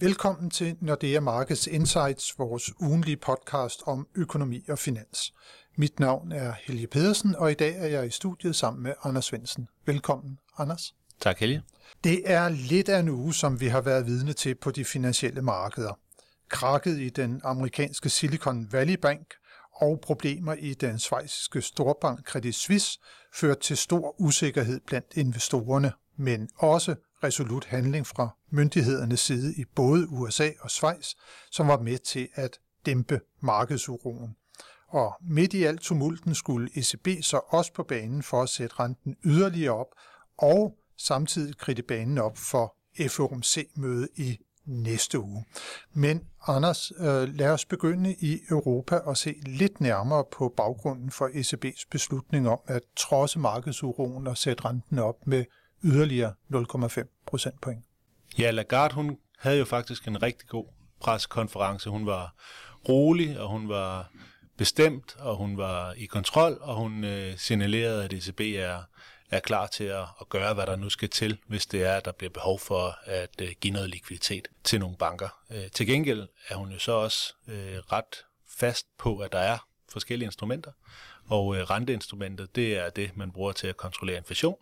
Velkommen til Nordea Markets Insights, vores ugenlige podcast om økonomi og finans. Mit navn er Helge Pedersen, og i dag er jeg i studiet sammen med Anders Svensen. Velkommen, Anders. Tak, Helge. Det er lidt af en uge, som vi har været vidne til på de finansielle markeder. Krakket i den amerikanske Silicon Valley Bank og problemer i den svejsiske storbank Credit Suisse førte til stor usikkerhed blandt investorerne, men også resolut handling fra myndighedernes side i både USA og Schweiz, som var med til at dæmpe markedsuroen. Og midt i alt tumulten skulle ECB så også på banen for at sætte renten yderligere op, og samtidig kridte banen op for FOMC-møde i næste uge. Men Anders, øh, lad os begynde i Europa og se lidt nærmere på baggrunden for ECB's beslutning om at trodse markedsuroen og sætte renten op med yderligere 0,5 procentpoint. Ja, Lagarde hun havde jo faktisk en rigtig god pressekonference. Hun var rolig, og hun var bestemt, og hun var i kontrol, og hun øh, signalerede, at ECB er, er klar til at, at gøre, hvad der nu skal til, hvis det er, at der bliver behov for at øh, give noget likviditet til nogle banker. Øh, til gengæld er hun jo så også øh, ret fast på, at der er forskellige instrumenter, og øh, renteinstrumentet, det er det, man bruger til at kontrollere inflation,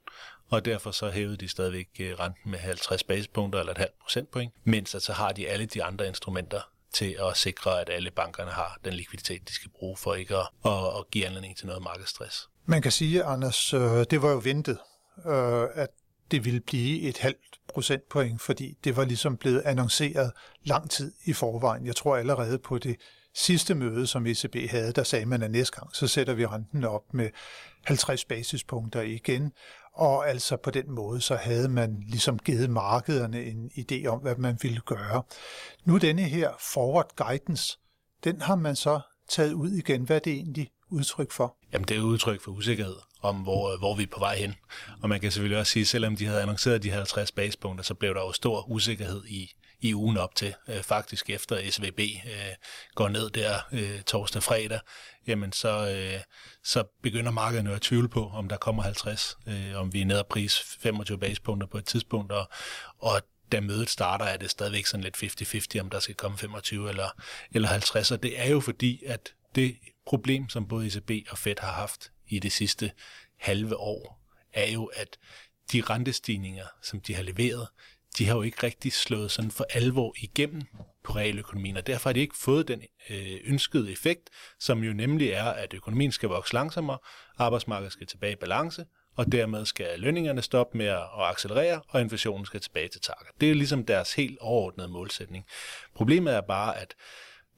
og derfor så hævede de stadigvæk øh, renten med 50 basispunkter eller et halvt procentpoint, mens at så har de alle de andre instrumenter til at sikre, at alle bankerne har den likviditet, de skal bruge for ikke at, at, at give anledning til noget markedsstress. Man kan sige, Anders, øh, det var jo ventet, øh, at det ville blive et halvt procentpoint, fordi det var ligesom blevet annonceret lang tid i forvejen. Jeg tror allerede på det sidste møde, som ECB havde, der sagde man, at næste gang, så sætter vi renten op med 50 basispunkter igen. Og altså på den måde, så havde man ligesom givet markederne en idé om, hvad man ville gøre. Nu denne her forward guidance, den har man så taget ud igen. Hvad er det egentlig udtryk for? Jamen det er udtryk for usikkerhed om, hvor, hvor vi er på vej hen. Og man kan selvfølgelig også sige, at selvom de havde annonceret de 50 basepunkter, så blev der jo stor usikkerhed i, i ugen op til. Øh, faktisk efter SVB øh, går ned der øh, torsdag fredag, jamen så, øh, så begynder markedet at tvivle på, om der kommer 50, øh, om vi er nede at pris 25 basepunkter på et tidspunkt, og, og da mødet starter, er det stadigvæk sådan lidt 50-50, om der skal komme 25 eller, eller 50, og det er jo fordi, at det problem, som både ECB og Fed har haft i det sidste halve år, er jo, at de rentestigninger, som de har leveret, de har jo ikke rigtig slået sådan for alvor igennem på realøkonomien, og derfor har de ikke fået den øh, ønskede effekt, som jo nemlig er, at økonomien skal vokse langsommere, arbejdsmarkedet skal tilbage i balance, og dermed skal lønningerne stoppe med at accelerere, og inflationen skal tilbage til target. Det er ligesom deres helt overordnede målsætning. Problemet er bare, at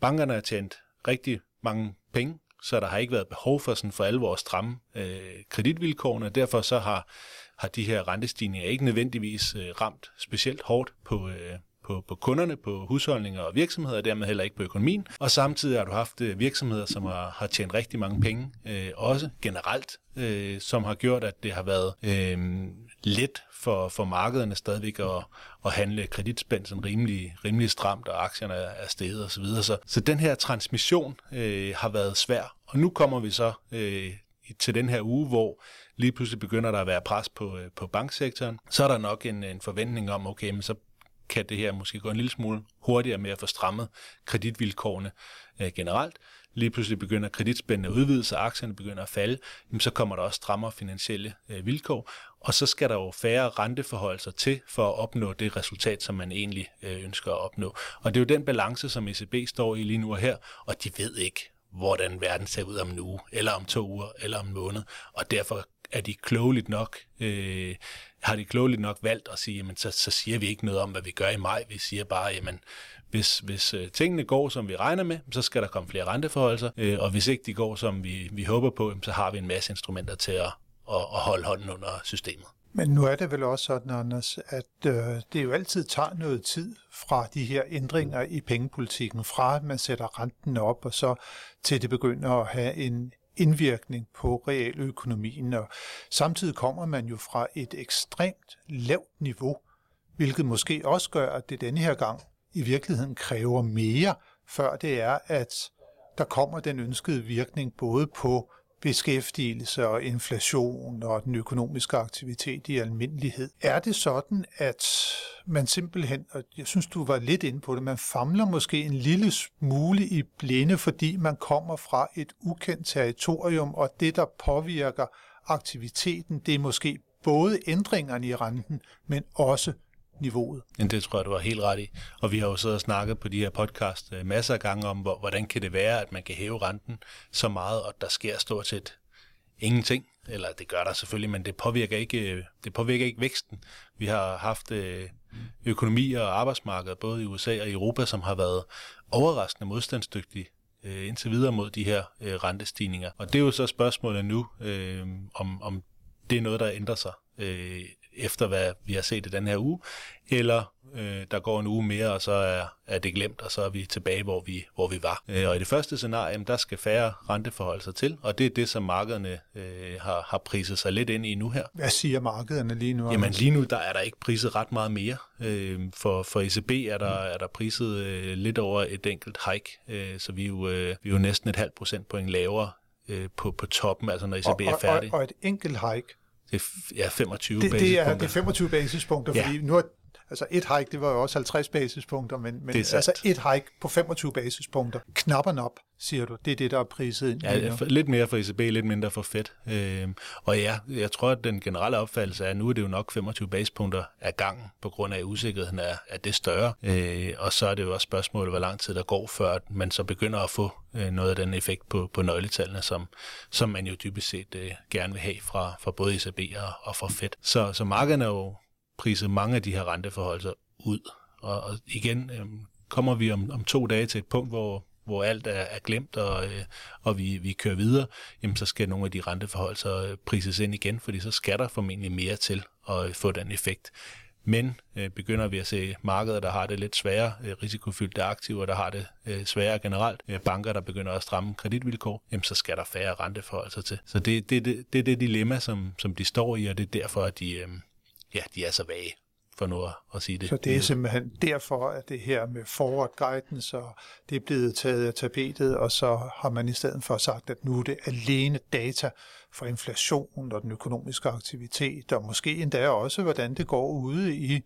bankerne har tjent rigtig mange penge, så der har ikke været behov for sådan for alvor at stramme øh, kreditvilkårene, derfor så har har de her rentestigninger ikke nødvendigvis øh, ramt specielt hårdt på, øh, på, på kunderne, på husholdninger og virksomheder, og dermed heller ikke på økonomien. Og samtidig har du haft øh, virksomheder, som har, har tjent rigtig mange penge, øh, også generelt, øh, som har gjort, at det har været øh, let for, for markederne stadigvæk at, at handle kreditspænd sådan rimelig, rimelig stramt, og aktierne er steget osv. Så, så, så den her transmission øh, har været svær. Og nu kommer vi så øh, til den her uge, hvor lige pludselig begynder der at være pres på, øh, på banksektoren, så er der nok en, en forventning om, okay, men så kan det her måske gå en lille smule hurtigere med at få strammet kreditvilkårene øh, generelt. Lige pludselig begynder kreditspændene at udvide sig, aktierne begynder at falde, jamen så kommer der også strammere finansielle øh, vilkår, og så skal der jo færre renteforholdelser til for at opnå det resultat, som man egentlig øh, ønsker at opnå. Og det er jo den balance, som ECB står i lige nu og her, og de ved ikke, hvordan verden ser ud om en uge, eller om to uger, eller om en måned, og derfor er de klogeligt nok, øh, har de klogeligt nok valgt at sige, jamen så, så siger vi ikke noget om, hvad vi gør i maj. Vi siger bare, jamen hvis, hvis øh, tingene går, som vi regner med, så skal der komme flere renteforholdelser, øh, og hvis ikke de går, som vi, vi håber på, så har vi en masse instrumenter til at, at, at holde hånden under systemet. Men nu er det vel også sådan, Anders, at øh, det jo altid tager noget tid fra de her ændringer i pengepolitikken, fra at man sætter renten op, og så til det begynder at have en indvirkning på realøkonomien. Og samtidig kommer man jo fra et ekstremt lavt niveau, hvilket måske også gør, at det denne her gang i virkeligheden kræver mere, før det er, at der kommer den ønskede virkning både på beskæftigelse og inflation og den økonomiske aktivitet i almindelighed. Er det sådan, at man simpelthen, og jeg synes, du var lidt inde på det, man famler måske en lille smule i blinde, fordi man kommer fra et ukendt territorium, og det, der påvirker aktiviteten, det er måske både ændringerne i renten, men også niveauet. Men det tror jeg, du har helt ret i. Og vi har jo siddet og snakket på de her podcast øh, masser af gange om, hvordan kan det være, at man kan hæve renten så meget, og der sker stort set ingenting. Eller det gør der selvfølgelig, men det påvirker ikke, øh, det påvirker ikke væksten. Vi har haft øh, økonomi og arbejdsmarked, både i USA og i Europa, som har været overraskende modstandsdygtige indtil videre mod de her rentestigninger. Og det er jo så spørgsmålet nu, om, om det er noget, der ændrer sig efter hvad vi har set i den her uge, eller øh, der går en uge mere, og så er, er det glemt, og så er vi tilbage, hvor vi, hvor vi var. Øh, og i det første scenarie, der skal færre renteforhold sig til, og det er det, som markederne øh, har, har priset sig lidt ind i nu her. Hvad siger markederne lige nu? Jamen lige nu, der er der ikke priset ret meget mere. Øh, for, for ECB er der, er der priset øh, lidt over et enkelt hike, øh, så vi er, jo, øh, vi er jo næsten et halvt procentpoint lavere øh, på, på toppen, altså når ECB og, er færdig. Og, og et enkelt hike, det er ja, 25 det, basispunkter. Det er, det er 25 basispunkter, ja. fordi nu er, altså et hike, det var jo også 50 basispunkter, men, men altså et hike på 25 basispunkter, knapperne op, siger du, det er det, der er priset ind. Ja, lidt mere for ECB, lidt mindre for Fed. Øh, og ja, jeg tror, at den generelle opfattelse er, at nu er det jo nok 25 basispunkter af gang, på grund af usikkerheden er, er det større. Øh, og så er det jo også spørgsmålet, hvor lang tid der går, før man så begynder at få øh, noget af den effekt på, på nøgletallene, som, som man jo dybest set øh, gerne vil have fra, fra både ECB og, og fra Fed. Så, så markederne er jo priset mange af de her renteforholdelser ud. Og, og igen øh, kommer vi om, om to dage til et punkt, hvor, hvor alt er, er glemt, og, øh, og vi, vi kører videre, jamen så skal nogle af de renteforhold så øh, prises ind igen, fordi så skal der formentlig mere til at øh, få den effekt. Men øh, begynder vi at se markeder, der har det lidt sværere, øh, risikofyldte aktiver, der har det øh, sværere generelt, øh, banker, der begynder at stramme kreditvilkår, jamen så skal der færre renteforhold til. Så det, det, det, det er det dilemma, som, som de står i, og det er derfor, at de, øh, ja, de er så vage for nu at sige det. Så det er simpelthen derfor, at det her med forward guidance, og det er blevet taget af tapetet, og så har man i stedet for sagt, at nu er det alene data for inflation og den økonomiske aktivitet, og måske endda også, hvordan det går ude i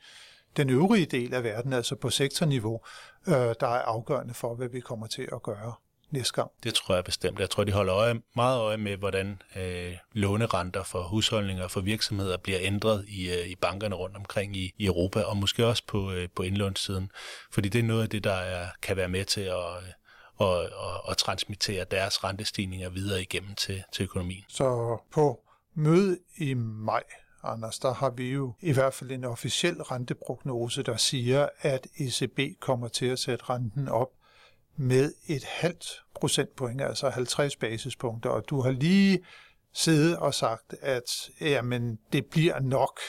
den øvrige del af verden, altså på sektorniveau, øh, der er afgørende for, hvad vi kommer til at gøre næste gang. Det tror jeg bestemt. Jeg tror, de holder øje, meget øje med, hvordan øh, lånerenter for husholdninger og for virksomheder bliver ændret i, øh, i bankerne rundt omkring i, i Europa, og måske også på, øh, på indlånssiden. Fordi det er noget af det, der er, kan være med til at, øh, og, og, og transmittere deres rentestigninger videre igennem til, til økonomien. Så på møde i maj, Anders, der har vi jo i hvert fald en officiel renteprognose, der siger, at ECB kommer til at sætte renten op med et halvt procentpoint, altså 50 basispunkter, og du har lige siddet og sagt, at jamen, det bliver nok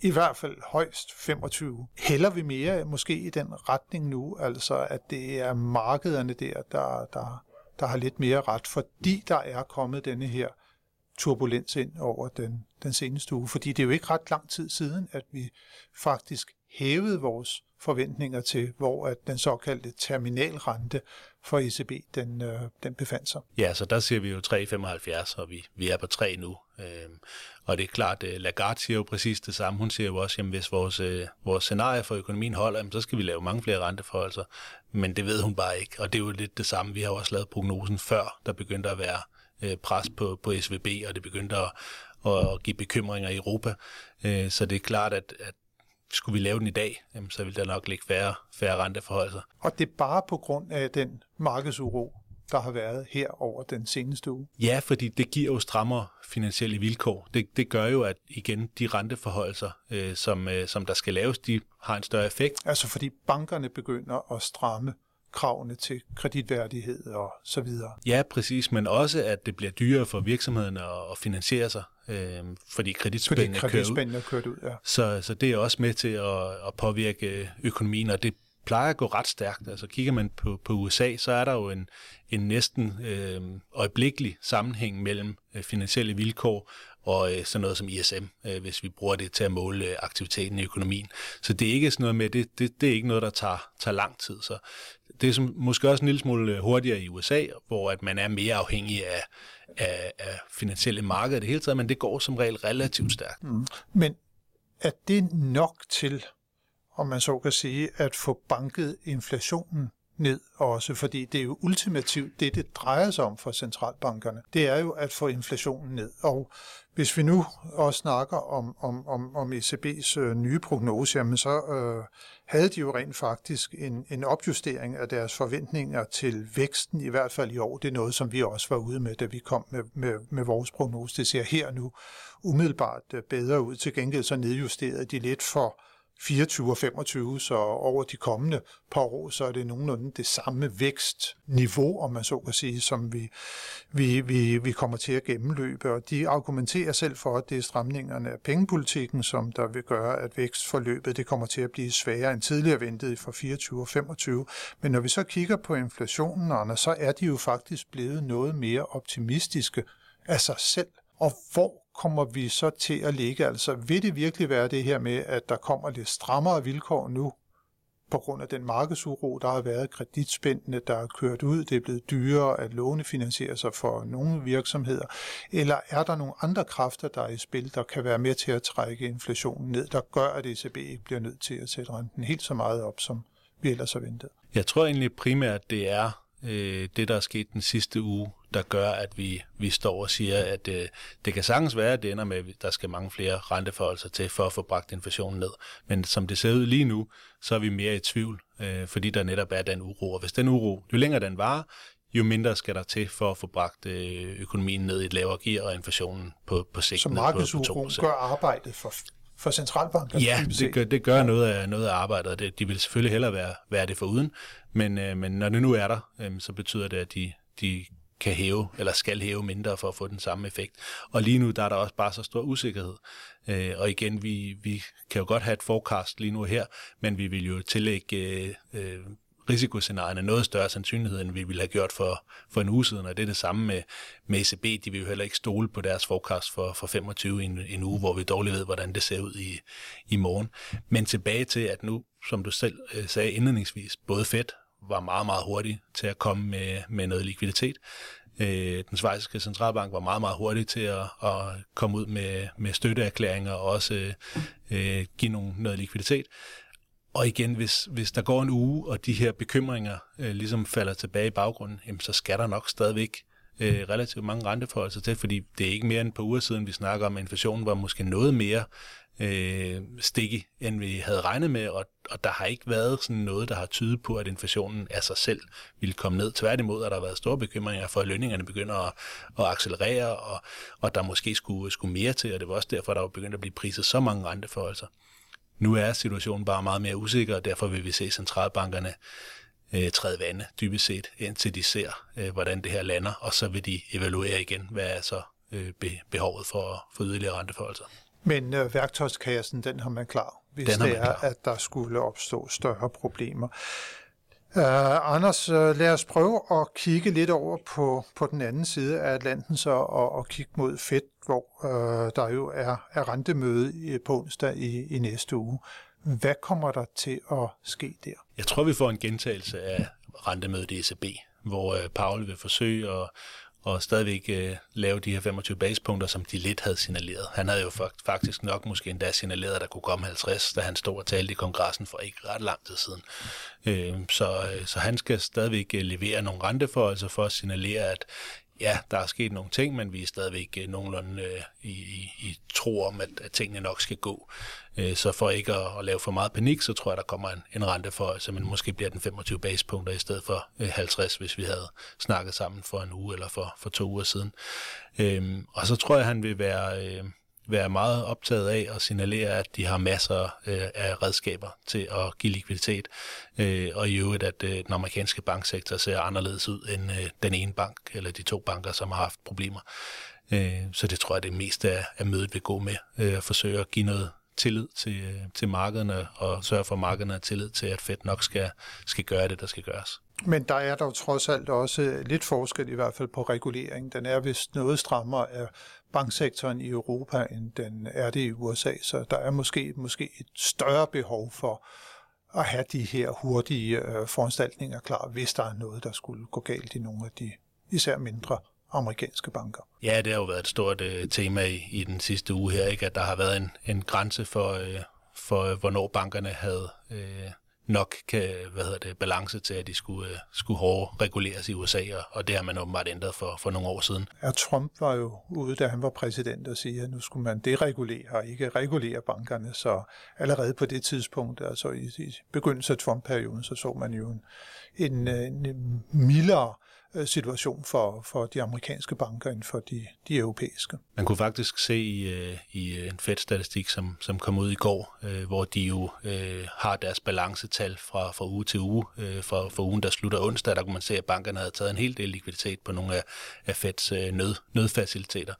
i hvert fald højst 25. Hælder vi mere måske i den retning nu, altså at det er markederne der, der, der, der har lidt mere ret, fordi der er kommet denne her turbulens ind over den, den seneste uge. Fordi det er jo ikke ret lang tid siden, at vi faktisk hævede vores forventninger til, hvor at den såkaldte terminalrente for ECB, den, øh, den befandt sig. Ja, så der ser vi jo 3,75, og vi, vi er på 3 nu. Øhm, og det er klart, at Lagarde siger jo præcis det samme. Hun siger jo også, at hvis vores, øh, vores scenarie for økonomien holder, jamen, så skal vi lave mange flere renteforholdelser. Men det ved hun bare ikke, og det er jo lidt det samme. Vi har jo også lavet prognosen før, der begyndte at være øh, pres på, på SVB, og det begyndte at, at give bekymringer i Europa. Øh, så det er klart, at, at skulle vi lave den i dag, jamen, så vil der nok ligge færre, færre renteforholdelser. Og det er bare på grund af den markedsuro, der har været her over den seneste uge? Ja, fordi det giver jo strammere finansielle vilkår. Det, det gør jo, at igen de renteforholdelser, øh, som, øh, som der skal laves, de har en større effekt. Altså fordi bankerne begynder at stramme kravene til kreditværdighed og så videre. Ja, præcis, men også at det bliver dyrere for virksomhederne at finansiere sig, øh, fordi kreditspændene kører ud. kørt ud ja. så, så det er også med til at, at påvirke økonomien, og det plejer at gå ret stærkt. Altså kigger man på, på USA, så er der jo en, en næsten øh, øjeblikkelig sammenhæng mellem øh, finansielle vilkår og øh, sådan noget som ISM, øh, hvis vi bruger det til at måle øh, aktiviteten i økonomien. Så det er ikke sådan noget med, det, det, det er ikke noget, der tager, tager lang tid. Så det er som, måske også en lille smule øh, hurtigere i USA, hvor at man er mere afhængig af, af, af finansielle markeder det hele taget, men det går som regel relativt stærkt. Mm. Men er det nok til om man så kan sige, at få banket inflationen ned også, fordi det er jo ultimativt det, det drejer sig om for centralbankerne. Det er jo at få inflationen ned. Og hvis vi nu også snakker om, om, om, om ECB's øh, nye prognose, jamen så øh, havde de jo rent faktisk en, en opjustering af deres forventninger til væksten, i hvert fald i år. Det er noget, som vi også var ude med, da vi kom med, med, med vores prognose. Det ser her nu umiddelbart øh, bedre ud. Til gengæld så nedjusterede de lidt for 24 og 25, så over de kommende par år, så er det nogenlunde det samme vækstniveau, om man så kan sige, som vi, vi, vi, vi kommer til at gennemløbe. Og de argumenterer selv for, at det er stramningerne af pengepolitikken, som der vil gøre, at vækstforløbet det kommer til at blive sværere end tidligere ventet for 24 og 25. Men når vi så kigger på inflationen, Anna, så er de jo faktisk blevet noget mere optimistiske af sig selv. Og hvor kommer vi så til at ligge? Altså vil det virkelig være det her med, at der kommer lidt strammere vilkår nu, på grund af den markedsuro, der har været kreditspændende, der er kørt ud, det er blevet dyrere at lånefinansiere sig for nogle virksomheder, eller er der nogle andre kræfter, der er i spil, der kan være med til at trække inflationen ned, der gør, at ECB ikke bliver nødt til at sætte renten helt så meget op, som vi ellers har ventet? Jeg tror egentlig primært, det er øh, det, der er sket den sidste uge, der gør, at vi, vi står og siger, at øh, det kan sagtens være, at det ender med, at der skal mange flere renteforholdelser til for at få bragt inflationen ned. Men som det ser ud lige nu, så er vi mere i tvivl, øh, fordi der netop er den uro. Og hvis den uro, jo længere den varer, jo mindre skal der til for at få bragt øh, økonomien ned i et lavere gear og inflationen på, på sigt Så markedsuro gør arbejdet for, for centralbanken? Ja, det gør, det gør noget, af, noget af arbejdet. Det, de vil selvfølgelig hellere være, være det for uden, men, øh, men når det nu er der, øh, så betyder det, at de, de kan hæve, eller skal hæve mindre for at få den samme effekt. Og lige nu, der er der også bare så stor usikkerhed. Øh, og igen, vi, vi kan jo godt have et forecast lige nu her, men vi vil jo tillægge øh, øh risikoscenarierne noget større sandsynlighed, end vi ville have gjort for, for en uge siden, og det er det samme med, med ECB. De vil jo heller ikke stole på deres forecast for, for 25 en, en uge, hvor vi dårligt ved, hvordan det ser ud i, i morgen. Men tilbage til, at nu, som du selv øh, sagde indledningsvis, både Fed var meget, meget hurtig til at komme med, med noget likviditet. Øh, den svejsiske centralbank var meget, meget hurtig til at, at komme ud med, med støtteerklæringer og også øh, øh give nogle, noget likviditet. Og igen, hvis, hvis der går en uge, og de her bekymringer øh, ligesom falder tilbage i baggrunden, jamen, så skal der nok stadigvæk øh, relativt mange renteforholdelser til, fordi det er ikke mere end et par uger siden, vi snakker om, at inflationen var måske noget mere øh, stikke, end vi havde regnet med, og, og der har ikke været sådan noget, der har tydet på, at inflationen af sig selv ville komme ned. Tværtimod har der været store bekymringer for, at lønningerne begynder at, at accelerere, og, og der måske skulle, skulle mere til, og det var også derfor, der var begyndt at blive priset så mange renteforholdelser. Nu er situationen bare meget mere usikker, og derfor vil vi se centralbankerne øh, træde vande dybest set, indtil de ser, øh, hvordan det her lander, og så vil de evaluere igen, hvad er så øh, behovet for, for yderligere renteforholdelser. Men øh, værktøjskassen, den har man klar, hvis den det er, klar. at der skulle opstå større problemer. Uh, Anders, uh, lad os prøve at kigge lidt over på, på den anden side af Atlanten så, og, og kigge mod Fed, hvor uh, der jo er, er rentemøde på onsdag i, i næste uge. Hvad kommer der til at ske der? Jeg tror, vi får en gentagelse af rentemødet i ECB, hvor uh, Paul vil forsøge at, og stadigvæk øh, lave de her 25 basepunkter, som de lidt havde signaleret. Han havde jo faktisk nok måske endda signaleret, at der kunne komme 50, da han stod og talte i kongressen for ikke ret lang tid siden. Øh, så, øh, så han skal stadigvæk øh, levere nogle renteforholdelser for at signalere, at ja, der er sket nogle ting, men vi er stadigvæk øh, nogenlunde øh, i, i, i tro om, at, at tingene nok skal gå. Øh, så for ikke at, at lave for meget panik, så tror jeg, der kommer en, en rente for, men måske bliver den 25 basepunkter i stedet for øh, 50, hvis vi havde snakket sammen for en uge eller for, for to uger siden. Øh, og så tror jeg, han vil være... Øh, være meget optaget af at signalere, at de har masser øh, af redskaber til at give likviditet, øh, og i øvrigt, at øh, den amerikanske banksektor ser anderledes ud end øh, den ene bank, eller de to banker, som har haft problemer. Øh, så det tror jeg, det meste af, af mødet vil gå med, øh, at forsøge at give noget tillid til, øh, til markederne, og sørge for, at markederne har tillid til, at Fed nok skal, skal gøre det, der skal gøres. Men der er dog trods alt også lidt forskel i hvert fald på regulering. Den er vist noget strammere af banksektoren i Europa, end den er det i USA, så der er måske, måske et større behov for at have de her hurtige øh, foranstaltninger klar, hvis der er noget, der skulle gå galt i nogle af de især mindre amerikanske banker. Ja, det har jo været et stort øh, tema i, i den sidste uge her, ikke? at der har været en, en grænse for, øh, for øh, hvornår bankerne havde øh, nok kan, hvad hedder det, balance til, at de skulle, øh, skulle hårde reguleres i USA, og, og det har man åbenbart ændret for, for nogle år siden. Ja, Trump var jo ude, da han var præsident, og sige, at nu skulle man deregulere og ikke regulere bankerne, så allerede på det tidspunkt, altså i, i begyndelsen af Trump-perioden, så så man jo en, en, øh, en mildere Øh, Øh, situation for, for de amerikanske banker end for de, de europæiske. Man kunne faktisk se i, øh, i øh, en Fed-statistik, som, som kom ud i går, øh, hvor de jo øh, har deres balancetal fra, fra uge til uge. Øh, for, for ugen, der slutter onsdag, der kunne man se, at bankerne havde taget en hel del likviditet på nogle af, af Feds øh, nød, nødfaciliteter.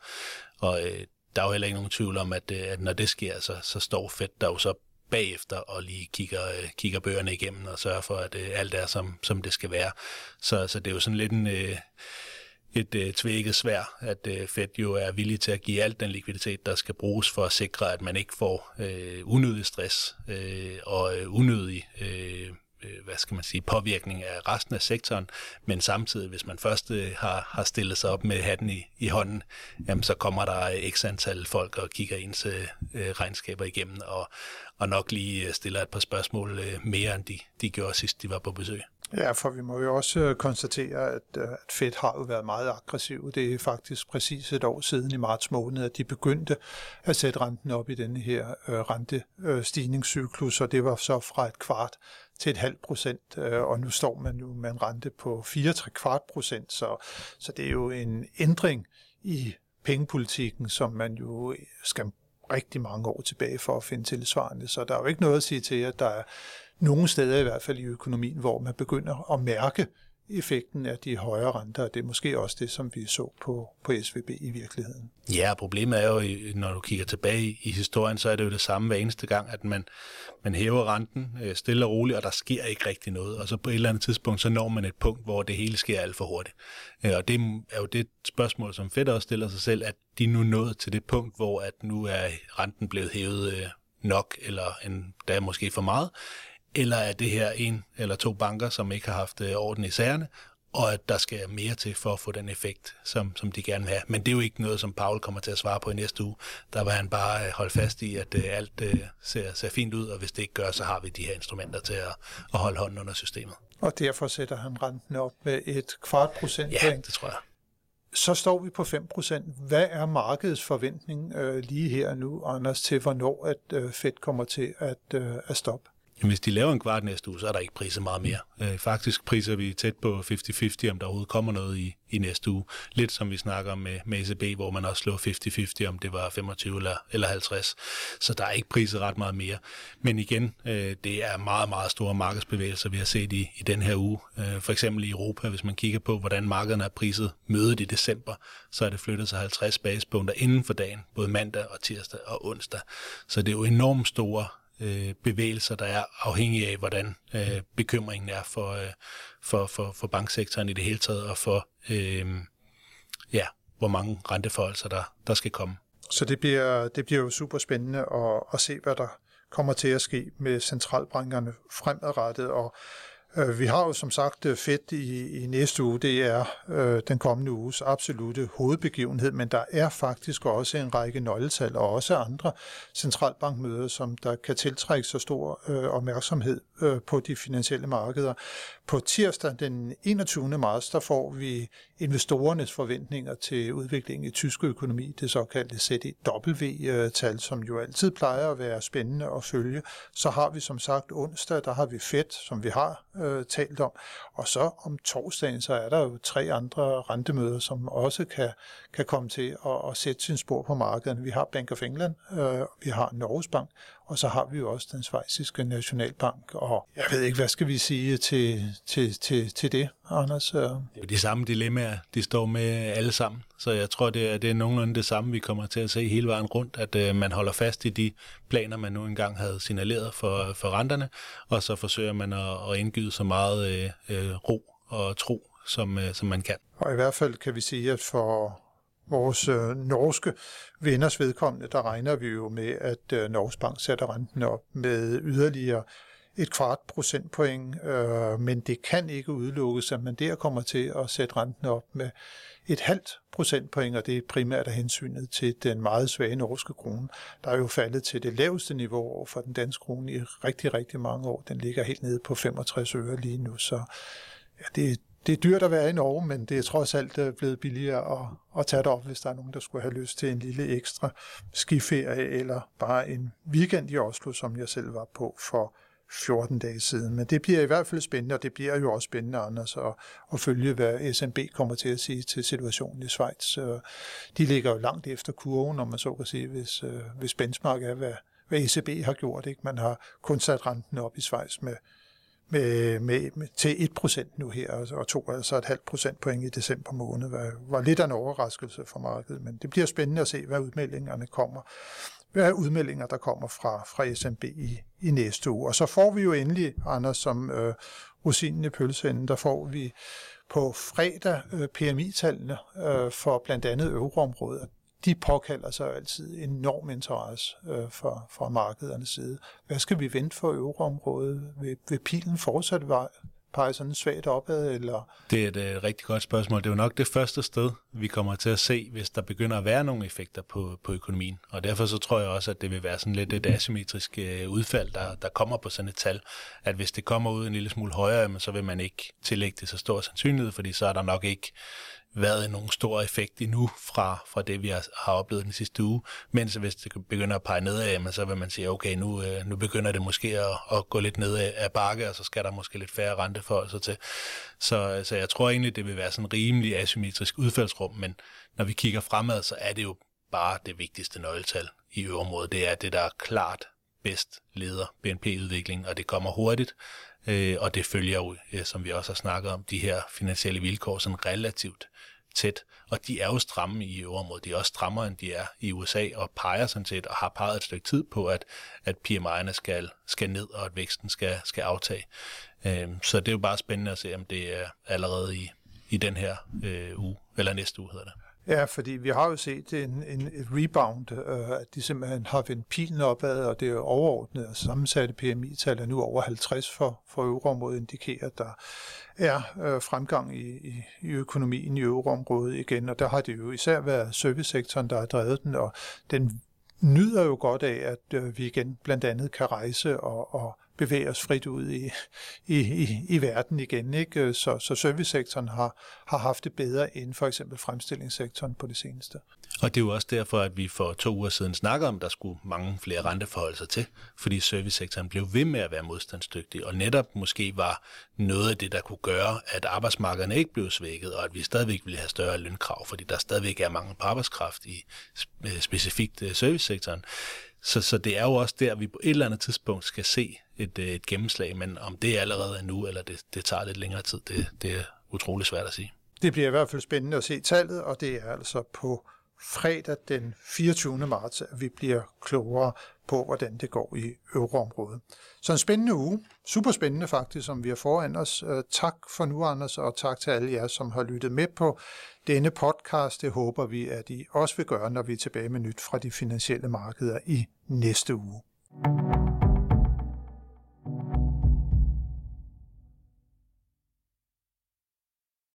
Og øh, der er jo heller ikke nogen tvivl om, at, at når det sker, så, så står Fed der jo så bagefter og lige kigger, øh, kigger bøgerne igennem og sørger for, at øh, alt er, som, som det skal være. Så, så det er jo sådan lidt en, øh, et øh, tvækket svær, at øh, Fed jo er villig til at give alt den likviditet, der skal bruges for at sikre, at man ikke får øh, unødig stress øh, og øh, unødig øh, Øh, hvad skal man sige, påvirkning af resten af sektoren, men samtidig, hvis man først øh, har, har stillet sig op med hatten i, i hånden, jamen, så kommer der x antal folk og kigger ens øh, øh regnskaber igennem, og, og nok lige stiller et par spørgsmål øh, mere, end de, de gjorde sidst, de var på besøg. Ja, for vi må jo også konstatere, at, at Fed har jo været meget aggressiv. Det er faktisk præcis et år siden i marts måned, at de begyndte at sætte renten op i denne her øh, rentestigningscyklus, og det var så fra et kvart til et halvt procent, øh, og nu står man jo med en rente på 4 kvart procent, så, så det er jo en ændring i pengepolitikken, som man jo skal rigtig mange år tilbage for at finde tilsvarende. Så der er jo ikke noget at sige til, at der er nogle steder i hvert fald i økonomien, hvor man begynder at mærke effekten af de højere renter, det er måske også det, som vi så på, på SVB i virkeligheden. Ja, problemet er jo, når du kigger tilbage i historien, så er det jo det samme hver eneste gang, at man, man hæver renten øh, stille og roligt, og der sker ikke rigtig noget. Og så på et eller andet tidspunkt, så når man et punkt, hvor det hele sker alt for hurtigt. Øh, og det er jo det spørgsmål, som Fed også stiller sig selv, at de nu nået til det punkt, hvor at nu er renten blevet hævet øh, nok, eller en, der er måske for meget, eller er det her en eller to banker, som ikke har haft orden i sagerne, og at der skal mere til for at få den effekt, som, som de gerne vil have. Men det er jo ikke noget, som Paul kommer til at svare på i næste uge. Der vil han bare holde fast i, at alt ser, ser fint ud, og hvis det ikke gør, så har vi de her instrumenter til at, at holde hånden under systemet. Og derfor sætter han renten op med et kvart procent. Ja, det tror jeg. Så står vi på 5 procent. Hvad er markedets forventning øh, lige her nu, Anders, til hvornår at øh, Fed kommer til at, øh, at stoppe? Jamen, hvis de laver en kvart næste uge, så er der ikke priser meget mere. Øh, faktisk priser vi tæt på 50-50, om der overhovedet kommer noget i, i næste uge. Lidt som vi snakker om med, med ECB, hvor man også slår 50-50, om det var 25 eller, eller 50. Så der er ikke priser ret meget mere. Men igen, øh, det er meget, meget store markedsbevægelser, vi har set i, i den her uge. Øh, for eksempel i Europa, hvis man kigger på, hvordan markederne er priset mødet i december, så er det flyttet sig 50 basispunkter inden for dagen, både mandag og tirsdag og onsdag. Så det er jo enormt store øh, bevægelser, der er afhængig af, hvordan øh, bekymringen er for, øh, for, for, for banksektoren i det hele taget, og for øh, ja, hvor mange renteforholdelser der, der skal komme. Så det bliver, det bliver jo super spændende at, at se, hvad der kommer til at ske med centralbankerne fremadrettet, og Øh, vi har jo som sagt øh, fedt i, i næste uge. Det er øh, den kommende uges absolute hovedbegivenhed, men der er faktisk også en række nøgletal og også andre centralbankmøder, som der kan tiltrække så stor øh, opmærksomhed øh, på de finansielle markeder. På tirsdag den 21. marts, der får vi investorernes forventninger til udviklingen i tysk økonomi, det såkaldte ZEW-tal, øh, som jo altid plejer at være spændende at følge. Så har vi som sagt onsdag, der har vi Fed, som vi har øh, talt om. Og så om torsdagen, så er der jo tre andre rentemøder, som også kan, kan komme til at, at sætte sin spor på markedet. Vi har Bank of England, øh, vi har Norges Bank, og så har vi jo også den svejsiske nationalbank. Og jeg ved ikke, hvad skal vi sige til, til, til, til det, Anders? Det er de samme dilemmaer, de står med alle sammen. Så jeg tror, det er, det er nogenlunde det samme, vi kommer til at se hele vejen rundt, at øh, man holder fast i de planer, man nu engang havde signaleret for, for renterne, og så forsøger man at, at indgyde så meget øh, øh, ro og tro, som, øh, som man kan. Og i hvert fald kan vi sige, at for vores øh, norske venners vedkommende, der regner vi jo med, at øh, Norges Bank sætter renten op med yderligere et kvart procentpoint, øh, men det kan ikke udelukkes, at man der kommer til at sætte renten op med et halvt procentpoint, og det er primært af hensynet til den meget svage norske krone, der er jo faldet til det laveste niveau for den danske krone i rigtig, rigtig mange år. Den ligger helt nede på 65 øre lige nu, så ja, det, det er dyrt at være i Norge, men det er trods alt øh, blevet billigere at, at tage det op, hvis der er nogen, der skulle have lyst til en lille ekstra skiferie, eller bare en weekend i Oslo, som jeg selv var på for 14 dage siden. Men det bliver i hvert fald spændende, og det bliver jo også spændende, Anders, at, at følge, hvad SMB kommer til at sige til situationen i Schweiz. Øh, de ligger jo langt efter kurven, når man så kan sige, hvis, øh, hvis benchmark er, hvad, hvad ECB har gjort. Ikke? Man har kun sat renten op i Schweiz med, med, med, med, til 1% nu her, og tog altså et halvt procentpoint i december måned, var, var lidt af en overraskelse for markedet, men det bliver spændende at se, hvad udmeldingerne kommer hvad er udmeldinger, der kommer fra, fra SMB i, i næste uge. Og så får vi jo endelig, Anders, som øh, rosinen i pølseenden, der får vi på fredag øh, PMI-tallene øh, for blandt andet euroområdet. De påkalder sig altid enorm interesse øh, fra, fra markedernes side. Hvad skal vi vente for euroområdet? Vil, vil pilen fortsat pege sådan svagt opad? Eller? Det er et uh, rigtig godt spørgsmål. Det er jo nok det første sted, vi kommer til at se, hvis der begynder at være nogle effekter på, på økonomien. Og derfor så tror jeg også, at det vil være sådan lidt et asymmetrisk uh, udfald, der, der kommer på sådan et tal. At hvis det kommer ud en lille smule højere, så vil man ikke tillægge det så stor sandsynlighed, fordi så er der nok ikke været nogen stor effekt endnu fra, fra det, vi har, har oplevet den sidste uge. Mens hvis det begynder at pege nedad, så vil man sige, okay, nu, øh, nu begynder det måske at, at gå lidt ned af bakke, og så skal der måske lidt færre renteforholdelser til. Så, øh, så jeg tror egentlig, det vil være sådan en rimelig asymmetrisk udfaldsrum, men når vi kigger fremad, så er det jo bare det vigtigste nøgletal i øvrigt. Det er det, der er klart bedst leder BNP-udviklingen, og det kommer hurtigt, øh, og det følger jo, øh, som vi også har snakket om, de her finansielle vilkår sådan relativt tæt, og de er jo stramme i øvrigt. De er også strammere, end de er i USA, og peger sådan set, og har peget et stykke tid på, at, at PMI'erne skal, skal ned, og at væksten skal, skal aftage. Øh, så det er jo bare spændende at se, om det er allerede i, i den her øh, uge, eller næste uge hedder det. Ja, fordi vi har jo set en, en et rebound, øh, at de simpelthen har vendt pilen opad, og det er overordnet og sammensatte PMI-tal er nu over 50 for, for euroområdet, indikerer, at der er øh, fremgang i, i, i økonomien i euroområdet igen, og der har det jo især været servicesektoren, der har drevet den, og den nyder jo godt af, at øh, vi igen blandt andet kan rejse og, og bevæge os frit ud i, i, i, i verden igen. Ikke? Så, så servicesektoren har, har haft det bedre end for eksempel fremstillingssektoren på det seneste. Og det er jo også derfor, at vi for to uger siden snakkede om, at der skulle mange flere renteforholdelser til, fordi servicesektoren blev ved med at være modstandsdygtig, og netop måske var noget af det, der kunne gøre, at arbejdsmarkederne ikke blev svækket, og at vi stadigvæk ville have større lønkrav, fordi der stadigvæk er mange på arbejdskraft i øh, specifikt øh, servicesektoren. Så, så det er jo også der, vi på et eller andet tidspunkt skal se et, øh, et gennemslag, men om det allerede er nu, eller det, det tager lidt længere tid, det, det er utrolig svært at sige. Det bliver i hvert fald spændende at se tallet, og det er altså på fredag den 24. marts, at vi bliver klogere på, hvordan det går i euroområdet. Så en spændende uge. Super spændende faktisk, som vi har foran os. Øh, tak for nu, Anders, og tak til alle jer, som har lyttet med på denne podcast. Det håber vi, at I også vil gøre, når vi er tilbage med nyt fra de finansielle markeder i næste uge.